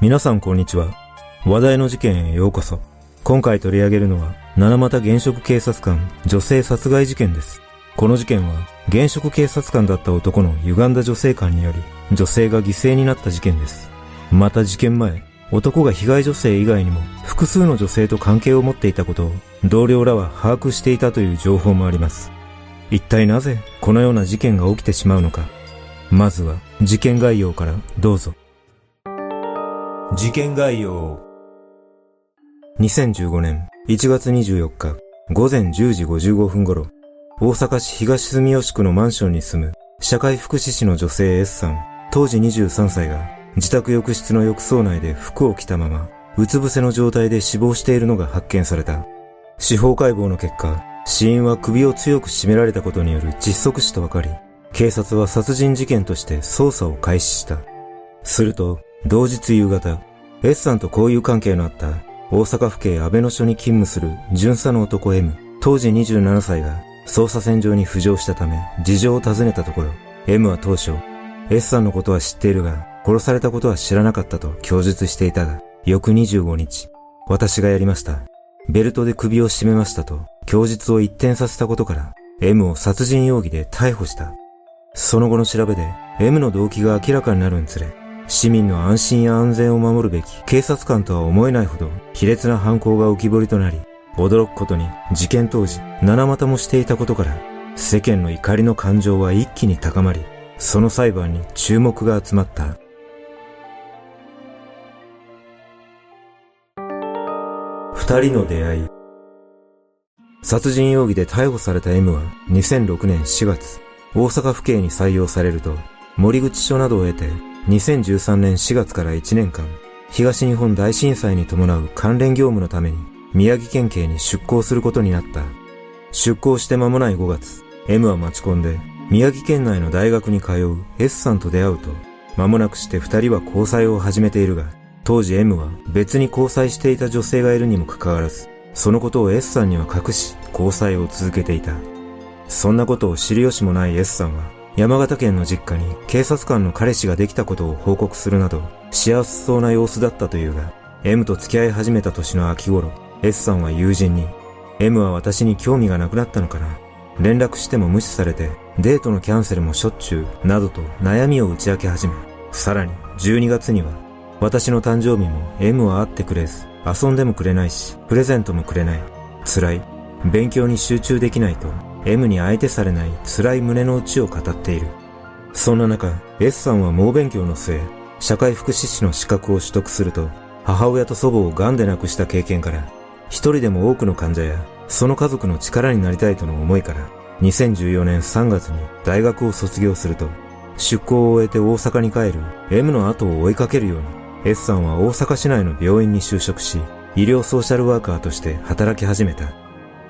皆さんこんにちは。話題の事件へようこそ。今回取り上げるのは、七俣現職警察官女性殺害事件です。この事件は、現職警察官だった男の歪んだ女性感により、女性が犠牲になった事件です。また事件前、男が被害女性以外にも複数の女性と関係を持っていたことを同僚らは把握していたという情報もあります。一体なぜこのような事件が起きてしまうのか。まずは事件概要からどうぞ。事件概要2015年1月24日午前10時55分頃、大阪市東住吉区のマンションに住む社会福祉士の女性 S さん、当時23歳が自宅浴室の浴槽内で服を着たまま、うつ伏せの状態で死亡しているのが発見された。司法解剖の結果、死因は首を強く絞められたことによる窒息死と分かり、警察は殺人事件として捜査を開始した。すると、同日夕方、S さんと交友関係のあった大阪府警安倍野署に勤務する巡査の男 M、当時27歳が捜査線上に浮上したため事情を尋ねたところ、M は当初、S さんのことは知っているが、殺されたことは知らなかったと供述していたが、翌25日、私がやりました。ベルトで首を絞めましたと、供述を一転させたことから、M を殺人容疑で逮捕した。その後の調べで、M の動機が明らかになるにつれ、市民の安心や安全を守るべき警察官とは思えないほど卑劣な犯行が浮き彫りとなり、驚くことに事件当時、七股もしていたことから、世間の怒りの感情は一気に高まり、その裁判に注目が集まった。二人の出会い。殺人容疑で逮捕された M は2006年4月、大阪府警に採用されると、森口署などを得て2013年4月から1年間、東日本大震災に伴う関連業務のために宮城県警に出向することになった。出向して間もない5月、M は待ち込んで宮城県内の大学に通う S さんと出会うと、間もなくして二人は交際を始めているが、当時 M は別に交際していた女性がいるにもかかわらず、そのことを S さんには隠し、交際を続けていた。そんなことを知る由もない S さんは、山形県の実家に警察官の彼氏ができたことを報告するなど幸せそうな様子だったというが M と付き合い始めた年の秋頃 S さんは友人に M は私に興味がなくなったのかな連絡しても無視されてデートのキャンセルもしょっちゅうなどと悩みを打ち明け始めさらに12月には私の誕生日も M は会ってくれず遊んでもくれないしプレゼントもくれない。辛い。勉強に集中できないと M に相手されない辛い胸の内を語っている。そんな中、S さんは猛勉強の末、社会福祉士の資格を取得すると、母親と祖母を癌で亡くした経験から、一人でも多くの患者や、その家族の力になりたいとの思いから、2014年3月に大学を卒業すると、出向を終えて大阪に帰る M の後を追いかけるように、S さんは大阪市内の病院に就職し、医療ソーシャルワーカーとして働き始めた。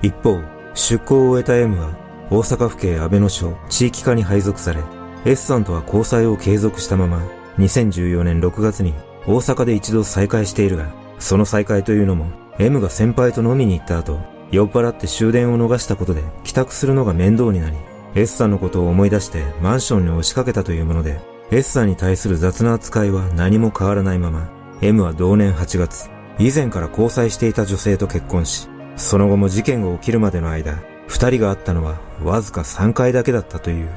一方、出向を終えた M は大阪府警安倍野署地域課に配属され、S さんとは交際を継続したまま、2014年6月に大阪で一度再会しているが、その再会というのも M が先輩と飲みに行った後、酔っ払って終電を逃したことで帰宅するのが面倒になり、S さんのことを思い出してマンションに押しかけたというもので、S さんに対する雑な扱いは何も変わらないまま、M は同年8月、以前から交際していた女性と結婚し、その後も事件が起きるまでの間、二人が会ったのはわずか3回だけだったという。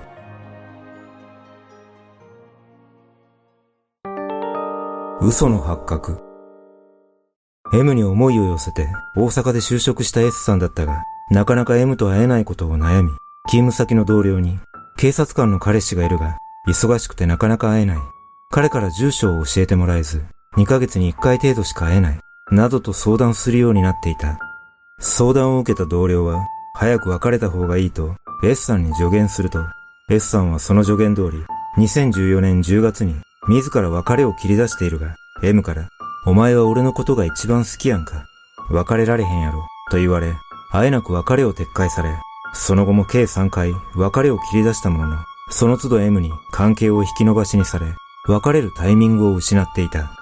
嘘の発覚。M に思いを寄せて大阪で就職した S さんだったが、なかなか M と会えないことを悩み、勤務先の同僚に、警察官の彼氏がいるが、忙しくてなかなか会えない。彼から住所を教えてもらえず、2ヶ月に1回程度しか会えない。などと相談するようになっていた。相談を受けた同僚は、早く別れた方がいいと S さんに助言すると、S さんはその助言通り、2014年10月に自ら別れを切り出しているが、M から、お前は俺のことが一番好きやんか。別れられへんやろ。と言われ、あえなく別れを撤回され、その後も計3回別れを切り出したものの、その都度 M に関係を引き伸ばしにされ、別れるタイミングを失っていた。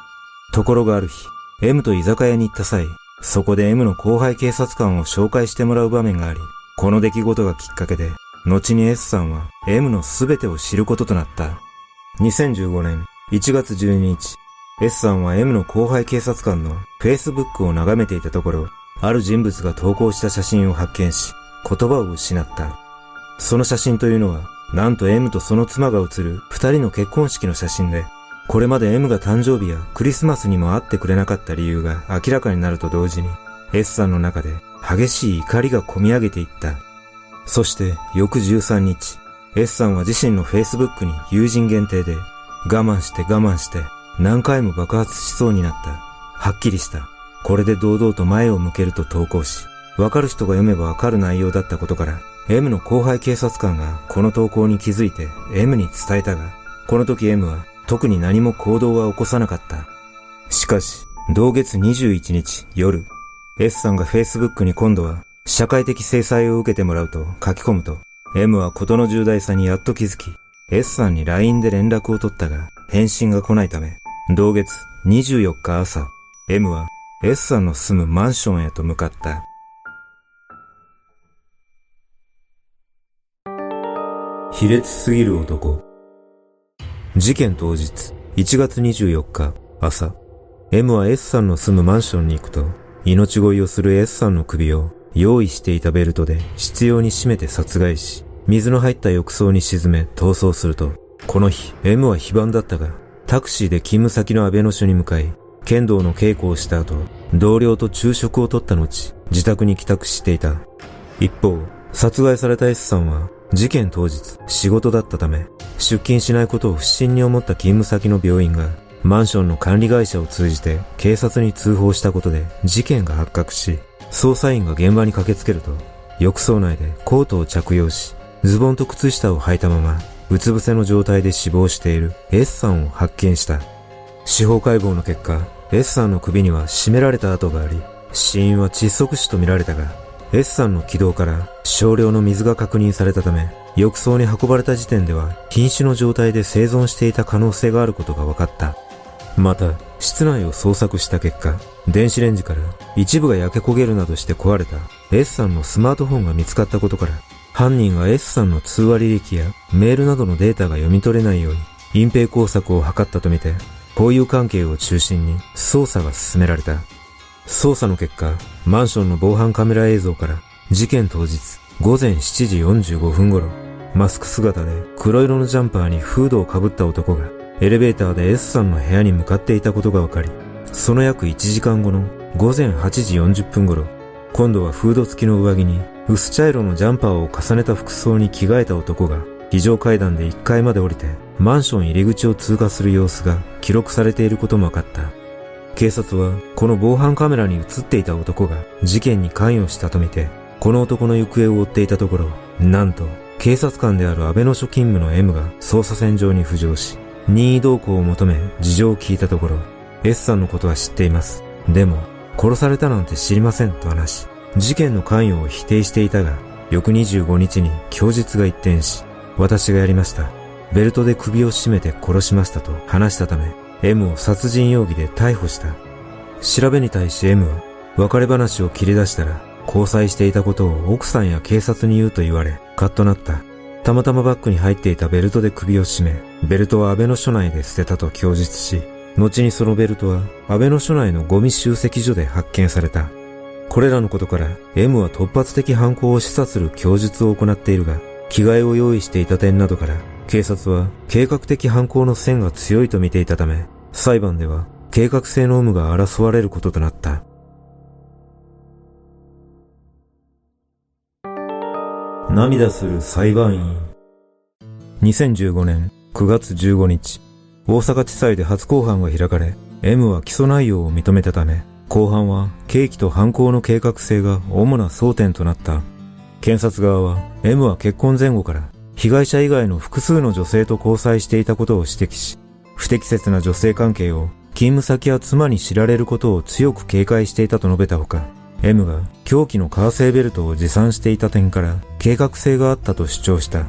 ところがある日、M と居酒屋に行った際、そこで M の後輩警察官を紹介してもらう場面があり、この出来事がきっかけで、後に S さんは M の全てを知ることとなった。2015年1月12日、S さんは M の後輩警察官の Facebook を眺めていたところ、ある人物が投稿した写真を発見し、言葉を失った。その写真というのは、なんと M とその妻が写る二人の結婚式の写真で、これまで M が誕生日やクリスマスにも会ってくれなかった理由が明らかになると同時に、S さんの中で激しい怒りが込み上げていった。そして翌13日、S さんは自身の Facebook に友人限定で、我慢して我慢して何回も爆発しそうになった。はっきりした。これで堂々と前を向けると投稿し、わかる人が読めばわかる内容だったことから、M の後輩警察官がこの投稿に気づいて M に伝えたが、この時 M は特に何も行動は起こさなかった。しかし、同月21日夜、S さんが Facebook に今度は社会的制裁を受けてもらうと書き込むと、M は事の重大さにやっと気づき、S さんに LINE で連絡を取ったが、返信が来ないため、同月24日朝、M は S さんの住むマンションへと向かった。卑劣すぎる男。事件当日、1月24日、朝、M は S さんの住むマンションに行くと、命乞いをする S さんの首を用意していたベルトで執拗に締めて殺害し、水の入った浴槽に沈め逃走すると、この日、M は非番だったが、タクシーで勤務先の安倍野署に向かい、剣道の稽古をした後、同僚と昼食をとった後、自宅に帰宅していた。一方、殺害された S さんは、事件当日、仕事だったため、出勤しないことを不審に思った勤務先の病院が、マンションの管理会社を通じて警察に通報したことで事件が発覚し、捜査員が現場に駆けつけると、浴槽内でコートを着用し、ズボンと靴下を履いたまま、うつ伏せの状態で死亡している S さんを発見した。司法解剖の結果、S さんの首には絞められた跡があり、死因は窒息死とみられたが、S さんの気道から少量の水が確認されたため、浴槽に運ばれた時点では瀕死の状態で生存していた可能性があることが分かった。また、室内を捜索した結果、電子レンジから一部が焼け焦げるなどして壊れた S さんのスマートフォンが見つかったことから、犯人が S さんの通話履歴やメールなどのデータが読み取れないように隠蔽工作を図ったとみて、交友関係を中心に捜査が進められた。捜査の結果、マンションの防犯カメラ映像から事件当日午前7時45分頃、マスク姿で黒色のジャンパーにフードをかぶった男がエレベーターで S さんの部屋に向かっていたことが分かり、その約1時間後の午前8時40分頃、今度はフード付きの上着に薄茶色のジャンパーを重ねた服装に着替えた男が非常階段で1階まで降りてマンション入り口を通過する様子が記録されていることも分かった。警察はこの防犯カメラに映っていた男が事件に関与したとみてこの男の行方を追っていたところ、なんと警察官である安倍の署勤務の M が捜査線上に浮上し、任意同行を求め事情を聞いたところ、S さんのことは知っています。でも、殺されたなんて知りませんと話し、事件の関与を否定していたが、翌25日に供述が一転し、私がやりました。ベルトで首を絞めて殺しましたと話したため、M を殺人容疑で逮捕した。調べに対し M は、別れ話を切り出したら、交際していたことを奥さんや警察に言うと言われ、カッとなった。たまたまバッグに入っていたベルトで首を絞め、ベルトは安倍の署内で捨てたと供述し、後にそのベルトは安倍の署内のゴミ集積所で発見された。これらのことから M は突発的犯行を示唆する供述を行っているが、着替えを用意していた点などから警察は計画的犯行の線が強いと見ていたため、裁判では計画性の有無が争われることとなった。涙する裁判員。2015年9月15日、大阪地裁で初公判が開かれ、M は起訴内容を認めたため、後半は刑期と犯行の計画性が主な争点となった。検察側は M は結婚前後から被害者以外の複数の女性と交際していたことを指摘し、不適切な女性関係を勤務先や妻に知られることを強く警戒していたと述べたほか、M が凶器の革製ベルトを持参していた点から計画性があったと主張した。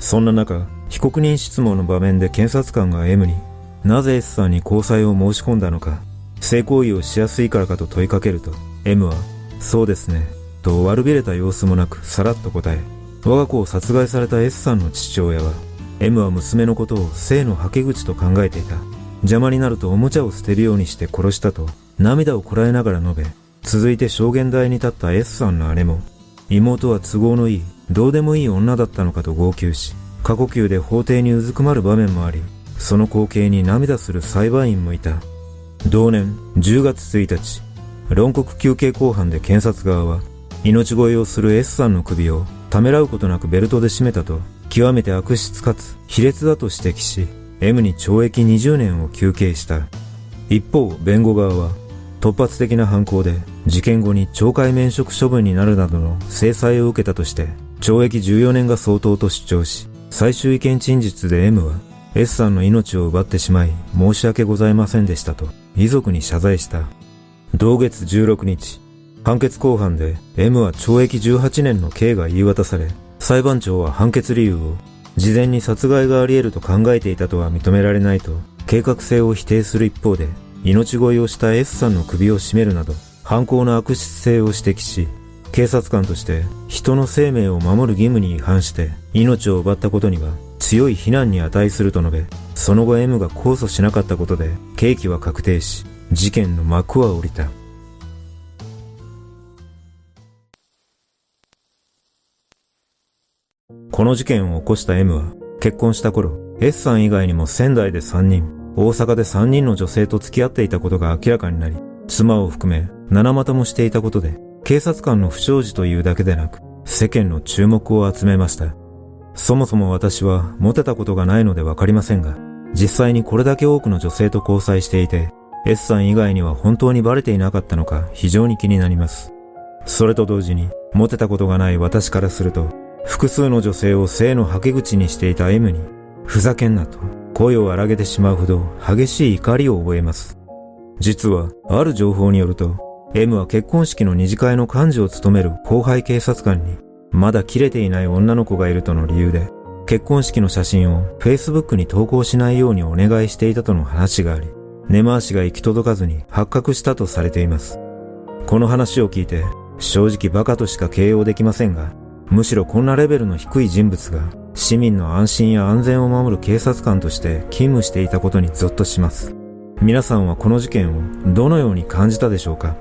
そんな中、被告人質問の場面で検察官が M になぜ S さんに交際を申し込んだのか、性行為をしやすいからかと問いかけると、M は、そうですね、と悪びれた様子もなくさらっと答え、我が子を殺害された S さんの父親は、M は娘のことを性のはけ口と考えていた。邪魔になるとおもちゃを捨てるようにして殺したと、涙をこらえながら述べ、続いて証言台に立った S さんの姉も、妹は都合のいい、どうでもいい女だったのかと号泣し、過呼吸で法廷にうずくまる場面もあり、その光景に涙する裁判員もいた。同年10月1日、論告休憩公判で検察側は、命乞いをする S さんの首をためらうことなくベルトで締めたと、極めて悪質かつ卑劣だと指摘し、M に懲役20年を求刑した。一方、弁護側は、突発的な犯行で事件後に懲戒免職処分になるなどの制裁を受けたとして懲役14年が相当と主張し最終意見陳述で M は S さんの命を奪ってしまい申し訳ございませんでしたと遺族に謝罪した同月16日判決公判で M は懲役18年の刑が言い渡され裁判長は判決理由を事前に殺害があり得ると考えていたとは認められないと計画性を否定する一方で命乞いをした S さんの首を絞めるなど、犯行の悪質性を指摘し、警察官として人の生命を守る義務に違反して命を奪ったことには強い非難に値すると述べ、その後 M が控訴しなかったことで刑期は確定し、事件の幕は降りた。この事件を起こした M は結婚した頃、S さん以外にも仙台で3人、大阪で3人の女性と付き合っていたことが明らかになり、妻を含め七股もしていたことで、警察官の不祥事というだけでなく、世間の注目を集めました。そもそも私はモテたことがないのでわかりませんが、実際にこれだけ多くの女性と交際していて、S さん以外には本当にバレていなかったのか非常に気になります。それと同時に、モテたことがない私からすると、複数の女性を性の吐け口にしていた M に、ふざけんなと声を荒げてしまうほど激しい怒りを覚えます。実は、ある情報によると、M は結婚式の二次会の幹事を務める後輩警察官に、まだ切れていない女の子がいるとの理由で、結婚式の写真を Facebook に投稿しないようにお願いしていたとの話があり、根回しが行き届かずに発覚したとされています。この話を聞いて、正直バカとしか形容できませんが、むしろこんなレベルの低い人物が市民の安心や安全を守る警察官として勤務していたことにゾッとします。皆さんはこの事件をどのように感じたでしょうか？